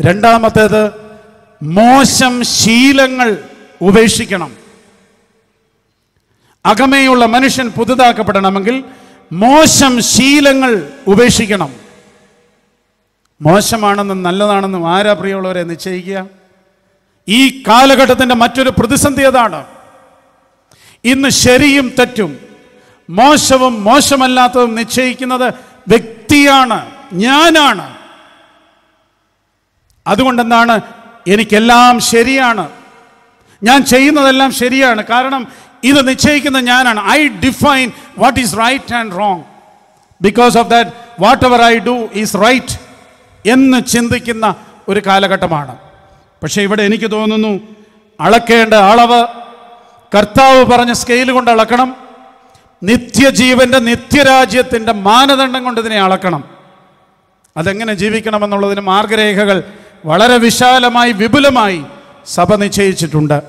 രണ്ടാമത്തേത് മോശം ശീലങ്ങൾ ഉപേക്ഷിക്കണം. അകമേയുള്ള മനുഷ്യൻ പുതുതാക്കപ്പെടണമെങ്കിൽ മോശം ശീലങ്ങൾ ഉപേക്ഷിക്കണം. മോശമാണെന്നും നല്ലതാണെന്നും ആരാ പ്രിയമുള്ളവരെ നിശ്ചയിക്കുക? ഈ കാലഘട്ടത്തിന്റെ മറ്റൊരു പ്രതിസന്ധി അതാണ്. ഇന്ന് ശരിയും തെറ്റും മോശവും മോശമല്ലാത്തതും നിശ്ചയിക്കുന്നത് വ്യക്തിയാണ് ഞാനാണ്. അതുകൊണ്ടെന്താണ്? എനിക്കെല്ലാം ശരിയാണ്. ഞാൻ ചെയ്യുന്നതെല്ലാം ശരിയാണ്. കാരണം ഇത് നിശ്ചയിക്കുന്ന ഞാനാണ്. I define what is right and wrong because of that whatever I do is right എന്ന് ചിന്തിക്കുന്ന ഒരു കാലഘട്ടമാണ്. പക്ഷേ ഇവിടെ എനിക്ക് തോന്നുന്നു അളക്കേണ്ട അളവ് കർത്താവ് പറഞ്ഞ സ്കെയിൽ കൊണ്ട് അളക്കണം. നിത്യജീവന്റെ നിത്യരാജ്യത്തിന്റെ മാനദണ്ഡം കൊണ്ട് ഇതിനെ അളക്കണം. അതെങ്ങനെ ജീവിക്കണമെന്നുള്ളതിന് മാർഗരേഖകൾ വളരെ വിശാലമായി വിപുലമായി സഭ നിശ്ചയിച്ചിട്ടുണ്ട്.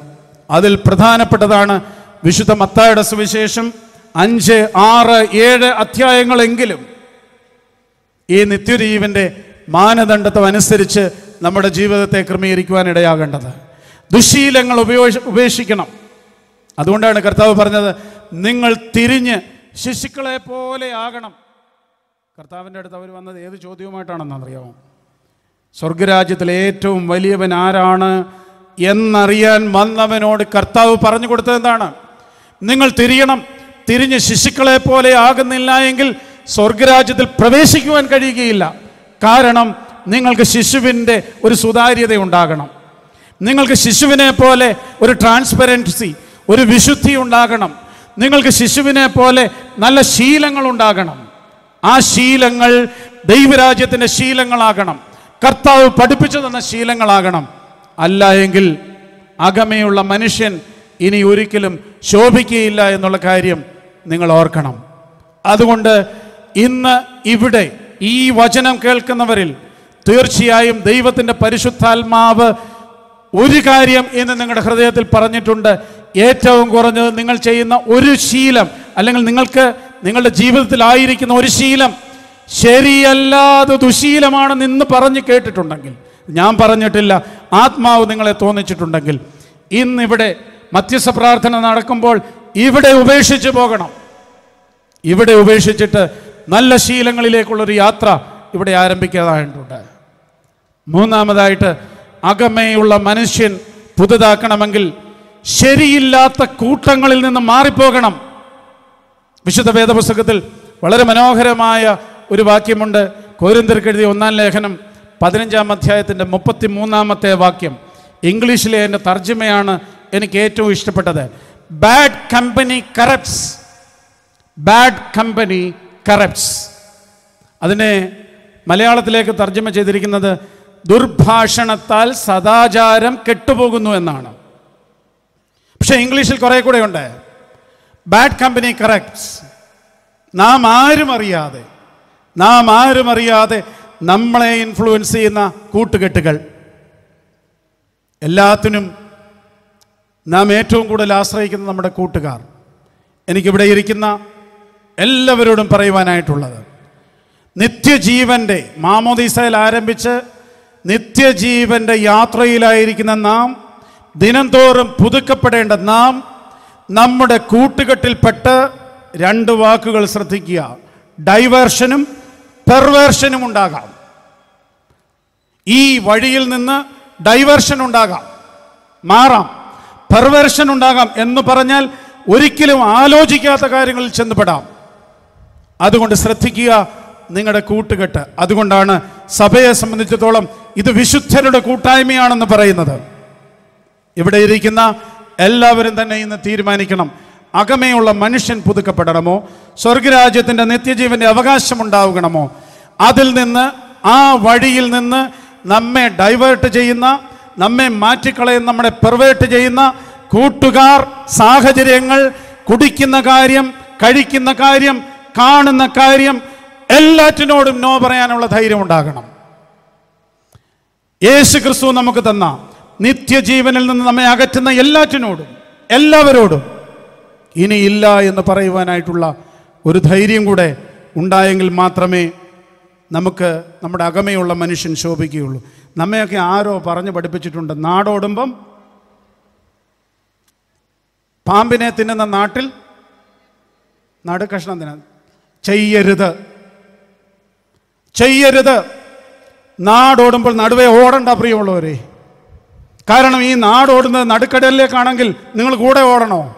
അതിൽ പ്രധാനപ്പെട്ടതാണ് വിശുദ്ധ മത്തായുടെ സുവിശേഷം അഞ്ച് ആറ് ഏഴ് അധ്യായങ്ങളെങ്കിലും ഈ നിത്യജീവന്റെ മാനദണ്ഡത്വം അനുസരിച്ച് നമ്മുടെ ജീവിതത്തെ ക്രമീകരിക്കുവാൻ ഇടയാകേണ്ടത്. ദുശീലങ്ങൾ ഉപയോഗ ഉപേക്ഷിക്കണം. അതുകൊണ്ടാണ് കർത്താവ് പറഞ്ഞത് നിങ്ങൾ തിരിഞ്ഞ് ശിശുക്കളെ പോലെ ആകണം. കർത്താവിന്റെ അടുത്ത് അവർ വന്നത് ഏത് ചോദ്യവുമായിട്ടാണെന്ന് അറിയാമോ സ്വർഗരാജ്യത്തിലെ ഏറ്റവും വലിയവൻ ആരാണ് എന്നറിയാൻ വന്നവനോട് കർത്താവ് പറഞ്ഞു കൊടുത്തത് എന്താണ്? നിങ്ങൾ തിരിയണം. തിരിഞ്ഞ് ശിശുക്കളെ പോലെ ആകുന്നില്ല എങ്കിൽ സ്വർഗരാജ്യത്തിൽ പ്രവേശിക്കുവാൻ കഴിയുകയില്ല. കാരണം നിങ്ങൾക്ക് ശിശുവിന്റെ ഒരു സുതാര്യത ഉണ്ടാകണം. നിങ്ങൾക്ക് ശിശുവിനെ പോലെ ഒരു ട്രാൻസ്പെറൻസി ഒരു വിശുദ്ധി ഉണ്ടാകണം. നിങ്ങൾക്ക് ശിശുവിനെ പോലെ നല്ല ശീലങ്ങൾ ഉണ്ടാകണം. ആ ശീലങ്ങൾ ദൈവരാജ്യത്തിന്റെ ശീലങ്ങളാകണം. കർത്താവ് പഠിപ്പിച്ചു തന്ന ശീലങ്ങളാകണം. അല്ല എങ്കിൽ അകമയുള്ള മനുഷ്യൻ ഇനി ഒരിക്കലും ശോഭിക്കുകയില്ല എന്നുള്ള കാര്യം നിങ്ങൾ ഓർക്കണം. അതുകൊണ്ട് ഇന്ന് ഇവിടെ ഈ വചനം കേൾക്കുന്നവരിൽ തീർച്ചയായും ദൈവത്തിന്റെ പരിശുദ്ധാത്മാവ് ഒരു കാര്യം എന്ന് നിങ്ങളുടെ ഹൃദയത്തിൽ പറഞ്ഞിട്ടുണ്ട്. ഏറ്റവും കുറഞ്ഞത് നിങ്ങൾ ചെയ്യുന്ന ഒരു ശീലം അല്ലെങ്കിൽ നിങ്ങൾക്ക് നിങ്ങളുടെ ജീവിതത്തിലായിരിക്കുന്ന ഒരു ശീലം ശരിയല്ലാതെ ദുശീലമാണെന്ന് ഇന്ന് പറഞ്ഞ് കേട്ടിട്ടുണ്ടെങ്കിൽ ഞാൻ പറഞ്ഞിട്ടില്ല ആത്മാവ് നിങ്ങളെ തോന്നിച്ചിട്ടുണ്ടെങ്കിൽ ഇന്നിവിടെ മധ്യസ്ഥ പ്രാർത്ഥന നടക്കുമ്പോൾ ഇവിടെ ഉപേക്ഷിച്ച് പോകണം. ഇവിടെ ഉപേക്ഷിച്ചിട്ട് നല്ല ശീലങ്ങളിലേക്കുള്ളൊരു യാത്ര ഇവിടെ ആരംഭിക്കാതായിട്ടുണ്ട് മൂന്നാമതായിട്ട് അകമേയുള്ള മനുഷ്യൻ പുതുതാക്കണമെങ്കിൽ ശരിയില്ലാത്ത കൂട്ടങ്ങളിൽ നിന്ന് മാറിപ്പോകണം. വിശുദ്ധ വേദപുസ്തകത്തിൽ വളരെ മനോഹരമായ ഒരു വാക്യമുണ്ട്. കോരിന്തർക്കെഴുതിയ ഒന്നാം ലേഖനം പതിനഞ്ചാം അധ്യായത്തിന്റെ മുപ്പത്തി മൂന്നാമത്തെ വാക്യം. ഇംഗ്ലീഷിലെ എന്റെ തർജമയാണ് എനിക്ക് ഏറ്റവും ഇഷ്ടപ്പെട്ടത്. Bad company corrupts bad company corrupts അതിനെ മലയാളത്തിലേക്ക് തർജമ ചെയ്തിരിക്കുന്നത് ദുർഭാഷണത്താൽ സദാചാരം കെട്ടുപോകുന്നു എന്നാണ്. പക്ഷേ ഇംഗ്ലീഷിൽ കുറേ കൂടെ ഉണ്ട്. ബാഡ് കമ്പനി കറക്റ്റ്സ് നാം ആരും അറിയാതെ നാം ആരും അറിയാതെ നമ്മളെ ഇൻഫ്ലുവൻസ് ചെയ്യുന്ന കൂട്ടുകെട്ടുകൾ. എല്ലാത്തിനും നാം ഏറ്റവും കൂടുതൽ ആശ്രയിക്കുന്ന നമ്മുടെ കൂട്ടുകാർ. എനിക്കിവിടെ ഇരിക്കുന്ന എല്ലാവരോടും പറയുവാനായിട്ടുള്ളത് നിത്യജീവന്റെ മാമോദീസയിൽ ആരംഭിച്ച് നിത്യജീവന്റെ യാത്രയിലായിരിക്കുന്ന നാം ദിനംതോറും പുതുക്കപ്പെടേണ്ട നാം നമ്മുടെ കൂട്ടുകെട്ടിൽപ്പെട്ട് രണ്ട് വാക്കുകൾ ശ്രദ്ധിക്കുക. ഡൈവേർഷനും പെർവേർഷനും ഉണ്ടാകാം. ഈ വഴിയിൽ നിന്ന് ഡൈവേർഷൻ ഉണ്ടാകാം. മാറാം. പെർവേർഷൻ ഉണ്ടാകാം എന്ന് പറഞ്ഞാൽ ഒരിക്കലും ആലോചിക്കാത്ത കാര്യങ്ങളിൽ ചെന്നുപെടാം. അതുകൊണ്ട് ശ്രദ്ധിക്കുക നിങ്ങളുടെ കൂട്ടുകെട്ട്. അതുകൊണ്ടാണ് സഭയെ സംബന്ധിച്ചിടത്തോളം ഇത് വിശുദ്ധരുടെ കൂട്ടായ്മയാണെന്ന് പറയുന്നത്. ഇവിടെ ഇരിക്കുന്ന എല്ലാവരും തന്നെ ഇന്ന് തീരുമാനിക്കണം. അകമേയുള്ള മനുഷ്യൻ പുതുക്കപ്പെടണമോ? സ്വർഗരാജ്യത്തിന്റെ നിത്യജീവന്റെ അവകാശം ഉണ്ടാവുകണമോ അതിൽ നിന്ന് ആ വഴിയിൽ നിന്ന് നമ്മെ ഡൈവേർട്ട് ചെയ്യുന്ന നമ്മെ മാറ്റിക്കളയുന്ന നമ്മളെ പെർവേർട്ട് ചെയ്യുന്ന കൂട്ടുകാർ സാഹചര്യങ്ങൾ കുടിക്കുന്ന കാര്യം കഴിക്കുന്ന കാര്യം കാണുന്ന കാര്യം എല്ലാറ്റിനോടും നോ പറയാനുള്ള ധൈര്യം ഉണ്ടാകണം. യേശു ക്രിസ്തു നമുക്ക് തന്ന നിത്യജീവനിൽ നിന്ന് നമ്മെ അകറ്റുന്ന എല്ലാറ്റിനോടും എല്ലാവരോടും ഇനിയില്ല എന്ന് പറയുവാനായിട്ടുള്ള ഒരു ധൈര്യം കൂടെ ഉണ്ടായെങ്കിൽ മാത്രമേ നമുക്ക് നമ്മുടെ അകമയുള്ള മനുഷ്യൻ ശോഭിക്കുകയുള്ളൂ. നമ്മയൊക്കെ ആരോ പറഞ്ഞു പഠിപ്പിച്ചിട്ടുണ്ട്. നാടോടുമ്പം പാമ്പിനെ തിന്നുന്ന നാട്ടിൽ നടുക്കഷ്ണം തിന്ന ചെയ്യരുത്. ചെയ്യരുത്. നാടോടുമ്പോൾ നടുവേ ഓടണ്ട പ്രിയമുള്ളവരെ. കാരണം ഈ നാടോടുന്നത് നടുക്കടലിലേക്കാണെങ്കിൽ നിങ്ങൾ കൂടെ ഓടണോ?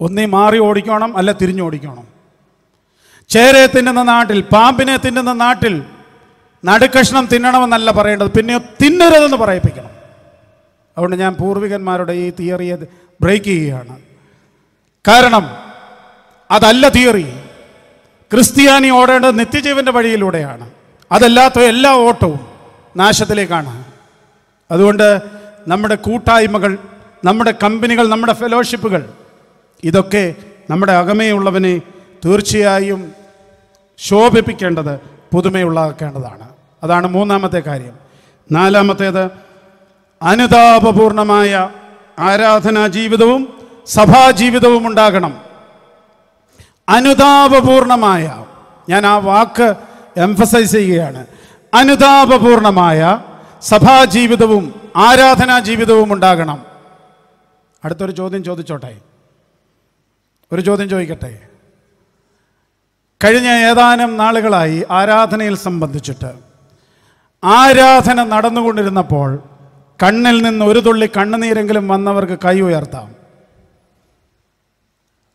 ഒന്നേ മാറി ഓടിക്കണം അല്ല തിരിഞ്ഞോടിക്കണം. ചേരയെ തിന്നുന്ന നാട്ടിൽ പാമ്പിനെ തിന്നുന്ന നാട്ടിൽ നടുക്കഷ്ണം തിന്നണമെന്നല്ല പറയേണ്ടത്. പിന്നെ തിന്നരുതെന്ന് പറയിപ്പിക്കണം. അതുകൊണ്ട് ഞാൻ പൂർവികന്മാരുടെ ഈ തിയറിയെ ബ്രേക്ക് ചെയ്യുകയാണ്. കാരണം അതല്ല തിയറി. ക്രിസ്ത്യാനി ഓടേണ്ടത് നിത്യജീവന്റെ വഴിയിലൂടെയാണ്. അതല്ലാത്ത എല്ലാ ഓട്ടവും നാശത്തിലേക്കാണ്. അതുകൊണ്ട് നമ്മുടെ കൂട്ടായ്മകൾ നമ്മുടെ കമ്പനികൾ നമ്മുടെ ഫെലോഷിപ്പുകൾ ഇതൊക്കെ നമ്മുടെ അകമേയുള്ളവനെ തീർച്ചയായും ശോഭിപ്പിക്കേണ്ടത് പുതുമയുള്ളതാക്കേണ്ടതാണ്. അതാണ് മൂന്നാമത്തെ കാര്യം. നാലാമത്തേത് അനുതാപപൂർണമായ ആരാധനാ ജീവിതവും സഭാജീവിതവും ഉണ്ടാകണം. അനുതാപപൂർണമായ ഞാൻ ആ വാക്ക് എംഫസൈസ് ചെയ്യുകയാണ്. അനുതാപപൂർണമായ സഭാജീവിതവും ആരാധനാ ജീവിതവും ഉണ്ടാകണം. അടുത്തൊരു ചോദ്യം ചോദിച്ചോട്ടെ? ഒരു ചോദ്യം ചോദിക്കട്ടെ? കഴിഞ്ഞ ഏതാനും നാളുകളായി ആരാധനയിൽ സംബന്ധിച്ചിട്ട് ആരാധന നടന്നുകൊണ്ടിരുന്നപ്പോൾ കണ്ണിൽ നിന്ന് ഒരു തുള്ളി കണ്ണുനീരെങ്കിലും വന്നവർക്ക് കൈ ഉയർത്താം.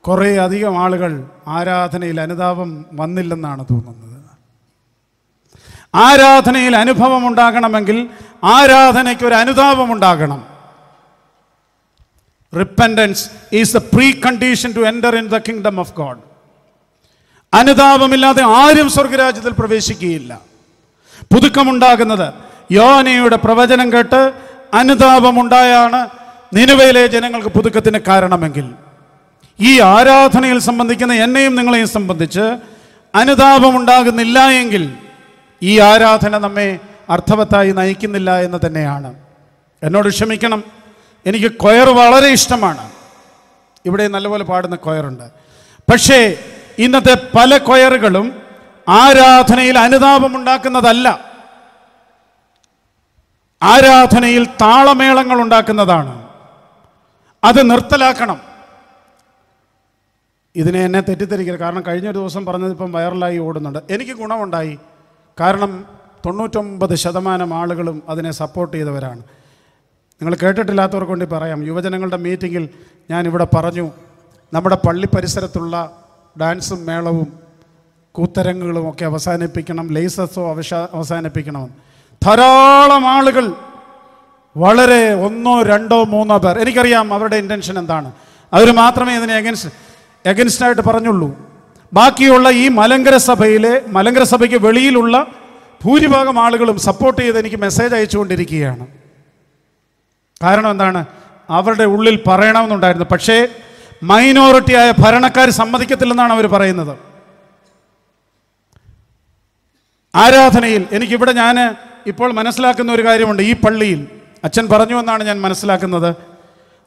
കുറേ അധികം ആളുകൾ ആരാധനയിൽ അനുതാപം വന്നില്ലെന്നാണ് തോന്നുന്നത്. ആരാധനയിൽ അനുഭവം ഉണ്ടാകണമെങ്കിൽ ആരാധനയ്ക്ക് ഒരു അനുതാപം ഉണ്ടാകണം. Repentance is the precondition to enter in the kingdom of God അനുതാപമില്ലാതെ ആരും സ്വർഗരാജ്യത്തിൽ പ്രവേശിക്കുകയില്ല. പുതുക്കമുണ്ടാകുന്നത് യോനയുടെ പ്രവചനം കേട്ട് അനുതാപമുണ്ടായാണ് നിനുവയിലെ ജനങ്ങൾക്ക് പുതുക്കത്തിന് കാരണമെങ്കിൽ. ഈ ആരാധനയിൽ സംബന്ധിക്കുന്ന എന്നെയും നിങ്ങളെയും സംബന്ധിച്ച് അനുതാപമുണ്ടാകുന്നില്ല എങ്കിൽ ഈ ആരാധന നമ്മെ അർത്ഥവത്തായി നയിക്കുന്നില്ല എന്ന് തന്നെയാണ്. എന്നോട് ക്ഷമിക്കണം. എനിക്ക് കൊയർ വളരെ ഇഷ്ടമാണ്. ഇവിടെ നല്ലപോലെ പാടുന്ന കൊയറുണ്ട്. പക്ഷേ ഇന്നത്തെ പല കൊയറുകളും ആരാധനയിൽ അനുതാപമുണ്ടാക്കുന്നതല്ല. ആരാധനയിൽ താളമേളങ്ങൾ ഉണ്ടാക്കുന്നതാണ്. അത് നിർത്തലാക്കണം. ഇതിനെ എന്നെ തെറ്റിദ്ധരിക്കരുത്. കാരണം കഴിഞ്ഞ ഒരു ദിവസം പറഞ്ഞത് ഇപ്പം വൈറലായി ഓടുന്നുണ്ട്. എനിക്ക് ഗുണമുണ്ടായി. കാരണം തൊണ്ണൂറ്റൊമ്പത് ശതമാനം ആളുകളും അതിനെ സപ്പോർട്ട് ചെയ്തവരാണ്. നിങ്ങൾ കേട്ടിട്ടില്ലാത്തവർക്ക് വേണ്ടി പറയാം. യുവജനങ്ങളുടെ മീറ്റിങ്ങിൽ ഞാൻ ഇവിടെ പറഞ്ഞു. നമ്മുടെ പള്ളി പരിസരത്തുള്ള ഡാൻസും മേളവും കൂത്തരങ്ങുകളും ഒക്കെ അവസാനിപ്പിക്കണം ലേസസോ അവശ അവസാനിപ്പിക്കണമെന്ന് ധാരാളം ആളുകൾ വളരെ ഒന്നോ രണ്ടോ മൂന്നോ പേർ. എനിക്കറിയാം അവരുടെ ഇന്റൻഷൻ എന്താണ്. അവർ മാത്രമേ ഇതിനെ എഗൻസ്റ്റ് എഗൻസ്റ്റായിട്ട് പറഞ്ഞുള്ളൂ. ബാക്കിയുള്ള ഈ മലങ്കര സഭയിലെ മലങ്കര സഭയ്ക്ക് വെളിയിലുള്ള ഭൂരിഭാഗം ആളുകളും സപ്പോർട്ട് ചെയ്ത് എനിക്ക് മെസ്സേജ് അയച്ചുകൊണ്ടിരിക്കുകയാണ്. കാരണം എന്താണ്? അവരുടെ ഉള്ളിൽ പറയണമെന്നുണ്ടായിരുന്നു. പക്ഷേ മൈനോറിറ്റിയായ ഭരണക്കാർ സമ്മതിക്കത്തില്ലെന്നാണ് അവർ പറയുന്നത്. ആരാധനയിൽ എനിക്കിവിടെ ഞാൻ ഇപ്പോൾ മനസ്സിലാക്കുന്ന ഒരു കാര്യമുണ്ട് ഈ പള്ളിയിൽ. അച്ഛൻ പറഞ്ഞു എന്നാണ് ഞാൻ മനസ്സിലാക്കുന്നത്.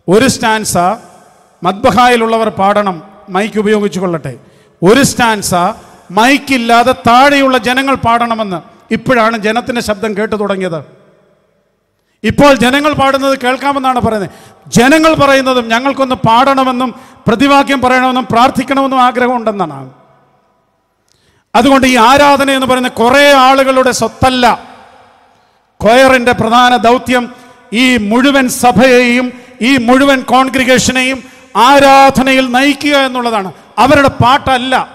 ഒരു സ്റ്റാൻസ മദ്ബഹായിലുള്ളവർ പാടണം മൈക്ക് ഉപയോഗിച്ചു കൊള്ളട്ടെ. ഒരു സ്റ്റാൻസ മൈക്കില്ലാതെ താഴെയുള്ള ജനങ്ങൾ പാടണമെന്ന് ഇപ്പോഴാണ് ജനത്തിന്റെ ശബ്ദം കേട്ടു തുടങ്ങിയത്. ഇപ്പോൾ ജനങ്ങൾ പാടുന്നത് കേൾക്കാമെന്നാണ് പറയുന്നത്. ജനങ്ങൾ പറയുന്നതും ഞങ്ങൾക്കൊന്ന് പാടണമെന്നും പ്രതിവാക്യം പറയണമെന്നും പ്രാർത്ഥിക്കണമെന്നും ആഗ്രഹമുണ്ടെന്നാണ്. അതുകൊണ്ട് ഈ ആരാധന എന്ന് പറയുന്ന കുറേ ആളുകളുടെ സ്വത്തല്ല. കൊയറിന്റെ പ്രധാന ദൗത്യം ഈ മുഴുവൻ സഭയെയും ഈ മുഴുവൻ കോൺഗ്രിഗേഷനെയും ആരാധനയിൽ നയിക്കുക എന്നുള്ളതാണ്. അവരുടെ പാട്ടല്ല.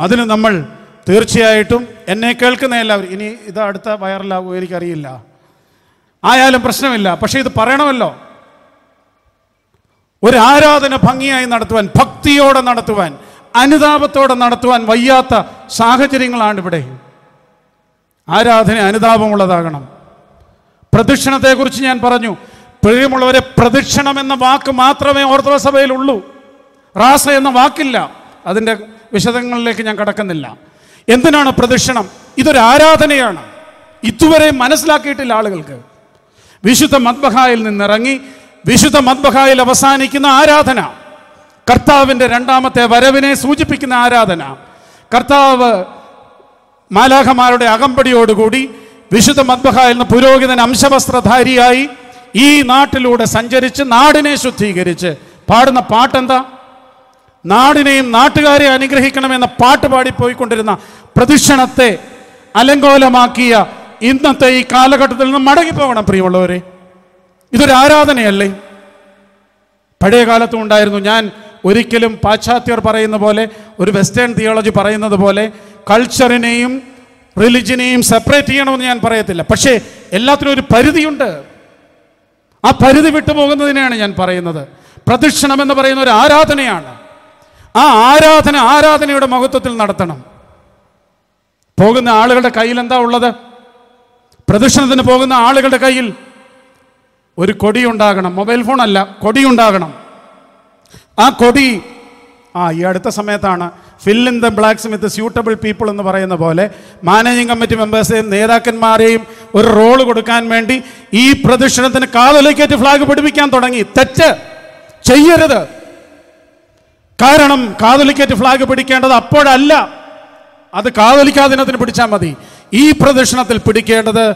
അതിന് നമ്മൾ തീർച്ചയായിട്ടും എന്നെ കേൾക്കുന്ന എല്ലാവരും. ഇനി ഇത് അടുത്ത വൈറലാകുമോ എനിക്കറിയില്ല. ആയാലും പ്രശ്നമില്ല. പക്ഷേ ഇത് പറയണമല്ലോ. ഒരു ആരാധന ഭംഗിയായി നടത്തുവാൻ ഭക്തിയോടെ നടത്തുവാൻ അനുതാപത്തോടെ നടത്തുവാൻ വയ്യാത്ത സാഹചര്യങ്ങളാണ് ഇവിടെ. ആരാധന അനുതാപമുള്ളതാകണം. പ്രദക്ഷിണത്തെക്കുറിച്ച് ഞാൻ പറഞ്ഞു. പ്രിയമുള്ളവരെ പ്രദക്ഷിണം എന്ന വാക്ക് മാത്രമേ ഓർത്തവസഭയിലുള്ളൂ സഭയിലുള്ളൂ. റാസ എന്ന വാക്കില്ല. അതിന്റെ വിശദങ്ങളിലേക്ക് ഞാൻ കടക്കുന്നില്ല. എന്തിനാണ് പ്രദക്ഷിണം? ഇതൊരു ആരാധനയാണ്. ഇതുവരെ മനസ്സിലാക്കിയിട്ടില്ല ആളുകൾക്ക്. വിശുദ്ധ മദ്ബഹായിൽ നിന്നിറങ്ങി വിശുദ്ധ മദ്ബഹായിൽ അവസാനിക്കുന്ന ആരാധന കർത്താവിന്റെ രണ്ടാമത്തെ വരവിനെ സൂചിപ്പിക്കുന്ന ആരാധന കർത്താവ് മാലാഖമാരുടെ അകമ്പടിയോടുകൂടി വിശുദ്ധ മദ്ബഹ എന്ന പുരോഹിതൻ അംശവസ്ത്രധാരിയായി ഈ നാട്ടിലൂടെ സഞ്ചരിച്ച് നാടിനെ ശുദ്ധീകരിച്ച് പാടുന്ന പാട്ടെന്താ? നാടിനെയും നാട്ടുകാരെ അനുഗ്രഹിക്കണമെന്ന പാട്ട് പാടിപ്പോയിക്കൊണ്ടിരുന്ന പ്രതിക്ഷണത്തെ അലങ്കോലമാക്കിയ ഇന്നത്തെ ഈ കാലഘട്ടത്തിൽ നിന്ന് മടങ്ങിപ്പോകണം പ്രിയമുള്ളവരെ. ഇതൊരു ആരാധനയല്ലേ? പഴയ കാലത്തും ഉണ്ടായിരുന്നു. ഞാൻ ഒരിക്കലും പാശ്ചാത്യർ പറയുന്ന പോലെ ഒരു വെസ്റ്റേൺ തിയോളജി പറയുന്നത് പോലെ കൾച്ചറിനെയും റിലിജിയനെയും സെപ്പറേറ്റ് ചെയ്യണമെന്ന് ഞാൻ പറയത്തില്ല. പക്ഷേ എല്ലാത്തിനും ഒരു പരിധിയുണ്ട്. ആ പരിധി വിട്ടുപോകുന്നതിനെയാണ് ഞാൻ പറയുന്നത്. പ്രദക്ഷിണം എന്ന് പറയുന്ന ഒരു ആരാധനയാണ്. ആ ആരാധന ആരാധനയുടെ മഹത്വത്തിൽ നടത്തണം. പോകുന്ന ആളുകളുടെ കയ്യിൽ എന്താ ഉള്ളത്? പ്രദക്ഷിണത്തിന് പോകുന്ന ആളുകളുടെ കയ്യിൽ ഒരു കൊടി ഉണ്ടാകണം. മൊബൈൽ ഫോൺ അല്ല കൊടി ഉണ്ടാകണം. ആ കൊടി ആ ഈ അടുത്ത സമയത്താണ് fill in the black smith suitable people എന്ന് പറയുന്ന പോലെ മാനേജിംഗ് കമ്മിറ്റി മെമ്പേഴ്സെയും നേതാക്കന്മാരെയും ഒരു റോൾ കൊടുക്കാൻ വേണ്ടി ഈ പ്രദക്ഷിണത്തിന് കാതലിക്കേറ്റ് ഫ്ലാഗ് പിടിപ്പിക്കാൻ തുടങ്ങി. തെറ്റ് ചെയ്യരുത്. കാരണം കാതലിക്കേറ്റ് ഫ്ലാഗ് പിടിക്കേണ്ടത് അപ്പോഴല്ല. അത് കാതലിക്കാതിനത്തിന് പിടിച്ചാൽ മതി. ഈ പ്രദർശനത്തിൽ പിടിക്കേണ്ടത്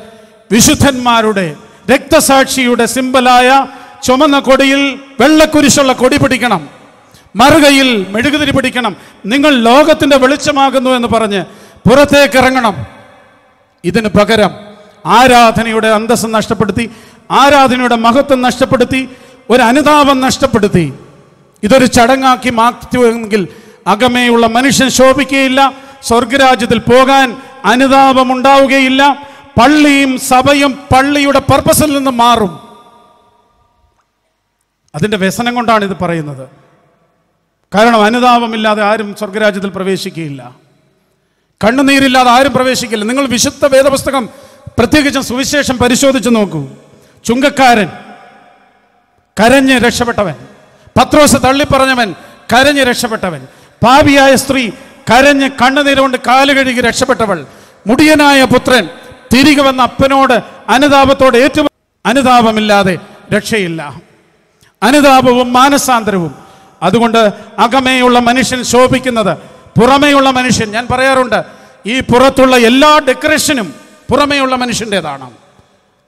വിശുദ്ധന്മാരുടെ രക്തസാക്ഷിയുടെ സിമ്പലായ ചുമന്ന കൊടിയിൽ വെള്ളക്കുരിശുള്ള കൊടി പിടിക്കണം. മറുകയിൽ മെഴുകുതിരി പിടിക്കണം. നിങ്ങൾ ലോകത്തിന്റെ വെളിച്ചമാകുന്നു എന്ന് പറഞ്ഞ് പുറത്തേക്ക് ഇറങ്ങണം. ഇതിന് പകരം ആരാധനയുടെ അന്തസ്സം നഷ്ടപ്പെടുത്തി ആരാധനയുടെ മഹത്വം നഷ്ടപ്പെടുത്തി ഒരു അനുതാപം നഷ്ടപ്പെടുത്തി. ഇതൊരു ചടങ്ങാക്കി മാറ്റുമെങ്കിൽ അകമേയുള്ള മനുഷ്യൻ ശോഭിക്കുകയില്ല സ്വർഗരാജ്യത്തിൽ പോകാൻ അനുതാപം ഉണ്ടാവുകയില്ല പള്ളിയും സഭയും പള്ളിയുടെ പർപ്പസിൽ നിന്ന് മാറും. അതിന്റെ വ്യസനം കൊണ്ടാണ് ഇത് പറയുന്നത്. കാരണം അനുതാപമില്ലാതെ ആരും സ്വർഗരാജ്യത്തിൽ പ്രവേശിക്കുകയില്ല. കണ്ണുനീരില്ലാതെ ആരും പ്രവേശിക്കില്ല. നിങ്ങൾ വിശുദ്ധ വേദപുസ്തകം പ്രത്യേകിച്ചും സുവിശേഷം പരിശോധിച്ച് നോക്കൂ. ചുങ്കക്കാരൻ കരഞ്ഞ് രക്ഷപ്പെട്ടവൻ. പത്രോസ് തള്ളിപ്പറഞ്ഞവൻ കരഞ്ഞ് രക്ഷപ്പെട്ടവൻ. പാപിയായ സ്ത്രീ കരഞ്ഞ് കണ്ണുനീരുകൊണ്ട് കാൽ കഴുകി രക്ഷപ്പെട്ടവൾ. മുടിയനായ പുത്രൻ തിരികെ വന്ന അപ്പനോട് അനുതാപത്തോടെ ഏറ്റു അനുതാപമില്ലാതെ രക്ഷയില്ല. അനുതാപവും മാനസാന്തരവും. അതുകൊണ്ട് അകമേയുള്ള മനുഷ്യൻ ശോഭിക്കുന്നത് പുറമേയുള്ള മനുഷ്യൻ ഞാൻ പറയാറുണ്ട് ഈ പുറത്തുള്ള എല്ലാ ഡെക്കറേഷനും പുറമേയുള്ള മനുഷ്യന്റെതാണ്.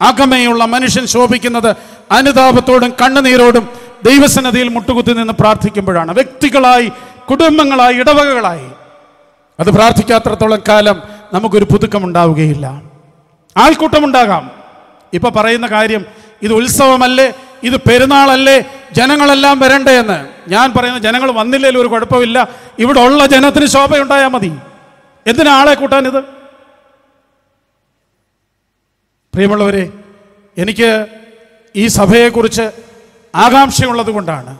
അകമേയുള്ള മനുഷ്യൻ ശോഭിക്കുന്നത് അനുതാപത്തോടും കണ്ണുനീരോടും ദൈവസന്നതിയിൽ മുട്ടുകുത്തി നിന്ന് പ്രാർത്ഥിക്കുമ്പോഴാണ് വ്യക്തികളായി കുടുംബങ്ങളായി ഇടവകകളായി. അത് പ്രാർത്ഥിക്കാത്രത്തോളം കാലം നമുക്കൊരു പുതുക്കം ഉണ്ടാവുകയില്ല. ആൾക്കൂട്ടമുണ്ടാകാം. ഇപ്പൊ പറയുന്ന കാര്യം ഇത് ഉത്സവമല്ലേ ഇത് പെരുന്നാളല്ലേ ജനങ്ങളെല്ലാം വരണ്ടേ എന്ന്. ഞാൻ പറയുന്ന ജനങ്ങൾ വന്നില്ലേലും ഒരു കുഴപ്പമില്ല. ഇവിടെ ഉള്ള ജനത്തിന് ശോഭയുണ്ടായാൽ മതി. എന്തിനാ ആളെ കൂട്ടാൻ ഇത് പ്രിയമുള്ളവരെ എനിക്ക് ഈ സഭയെക്കുറിച്ച് ആകാംക്ഷയുള്ളത് കൊണ്ടാണ്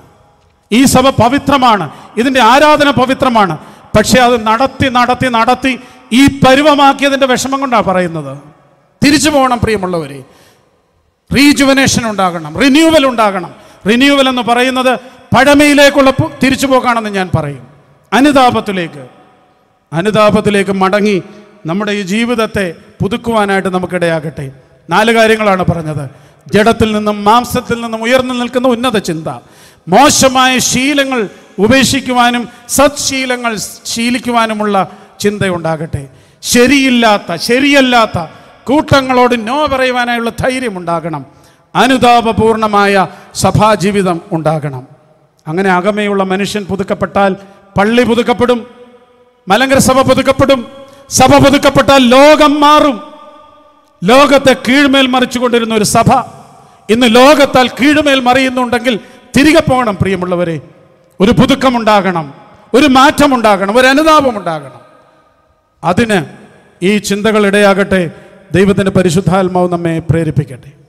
ഈ സഭ പവിത്രമാണ്. ഇതിന്റെ ആരാധന പവിത്രമാണ്. പക്ഷേ അത് നടത്തി നടത്തി നടത്തി ഈ പരുവമാക്കിയതിന്റെ വിഷമം കൊണ്ടാണ് പറയുന്നത്. തിരിച്ചു പോകണം പ്രിയമുള്ളവരെ. റീജുവനേഷൻ ഉണ്ടാകണം റിന്യൂവൽ ഉണ്ടാകണം. റിന്യൂവൽ എന്ന് പറയുന്നത് പഴമയിലേക്കുള്ള തിരിച്ചു പോകാണെന്ന് ഞാൻ പറയും. അനുതാപത്തിലേക്ക്. അനുതാപത്തിലേക്ക് മടങ്ങി നമ്മുടെ ഈ ജീവിതത്തെ പുതുക്കുവാനായിട്ട് നമുക്കിടയാകട്ടെ. നാല് കാര്യങ്ങളാണ് പറഞ്ഞത്. ജഡത്തിൽ നിന്നും മാംസത്തിൽ നിന്നും ഉയർന്നു നിൽക്കുന്ന ഉന്നത ചിന്ത. മോശമായ ശീലങ്ങൾ ഉപേക്ഷിക്കുവാനും സത്ശീലങ്ങൾ ശീലിക്കുവാനുമുള്ള ചിന്തയുണ്ടാകട്ടെ. ശരിയില്ലാത്ത ശരിയല്ലാത്ത കൂട്ടങ്ങളോട് നോ പറയുവാനായുള്ള ധൈര്യം ഉണ്ടാകണം. അനുതാപപൂർണമായ സഭാജീവിതം ഉണ്ടാകണം. അങ്ങനെ അകമയുള്ള മനുഷ്യൻ പുതുക്കപ്പെട്ടാൽ പള്ളി പുതുക്കപ്പെടും മലങ്കര സഭ പുതുക്കപ്പെടും സഭ പുതുക്കപ്പെട്ടാൽ ലോകം മാറും. ലോകത്തെ കീഴ്മേൽ മറിച്ചുകൊണ്ടിരുന്ന ഒരു സഭ ഇന്ന് ലോകത്താൽ കീഴ്മേൽ മറിയുന്നുണ്ടെങ്കിൽ തിരികെ പോകണം പ്രിയമുള്ളവരെ. ഒരു പുതുക്കമുണ്ടാകണം ഒരു മാറ്റമുണ്ടാകണം ഒരു അനുതാപമുണ്ടാകണം. അതിന് ഈ ചിന്തകൾ ഇടയാകട്ടെ. ദൈവത്തിന്റെ പരിശുദ്ധാത്മാവ് നമ്മെ പ്രേരിപ്പിക്കട്ടെ.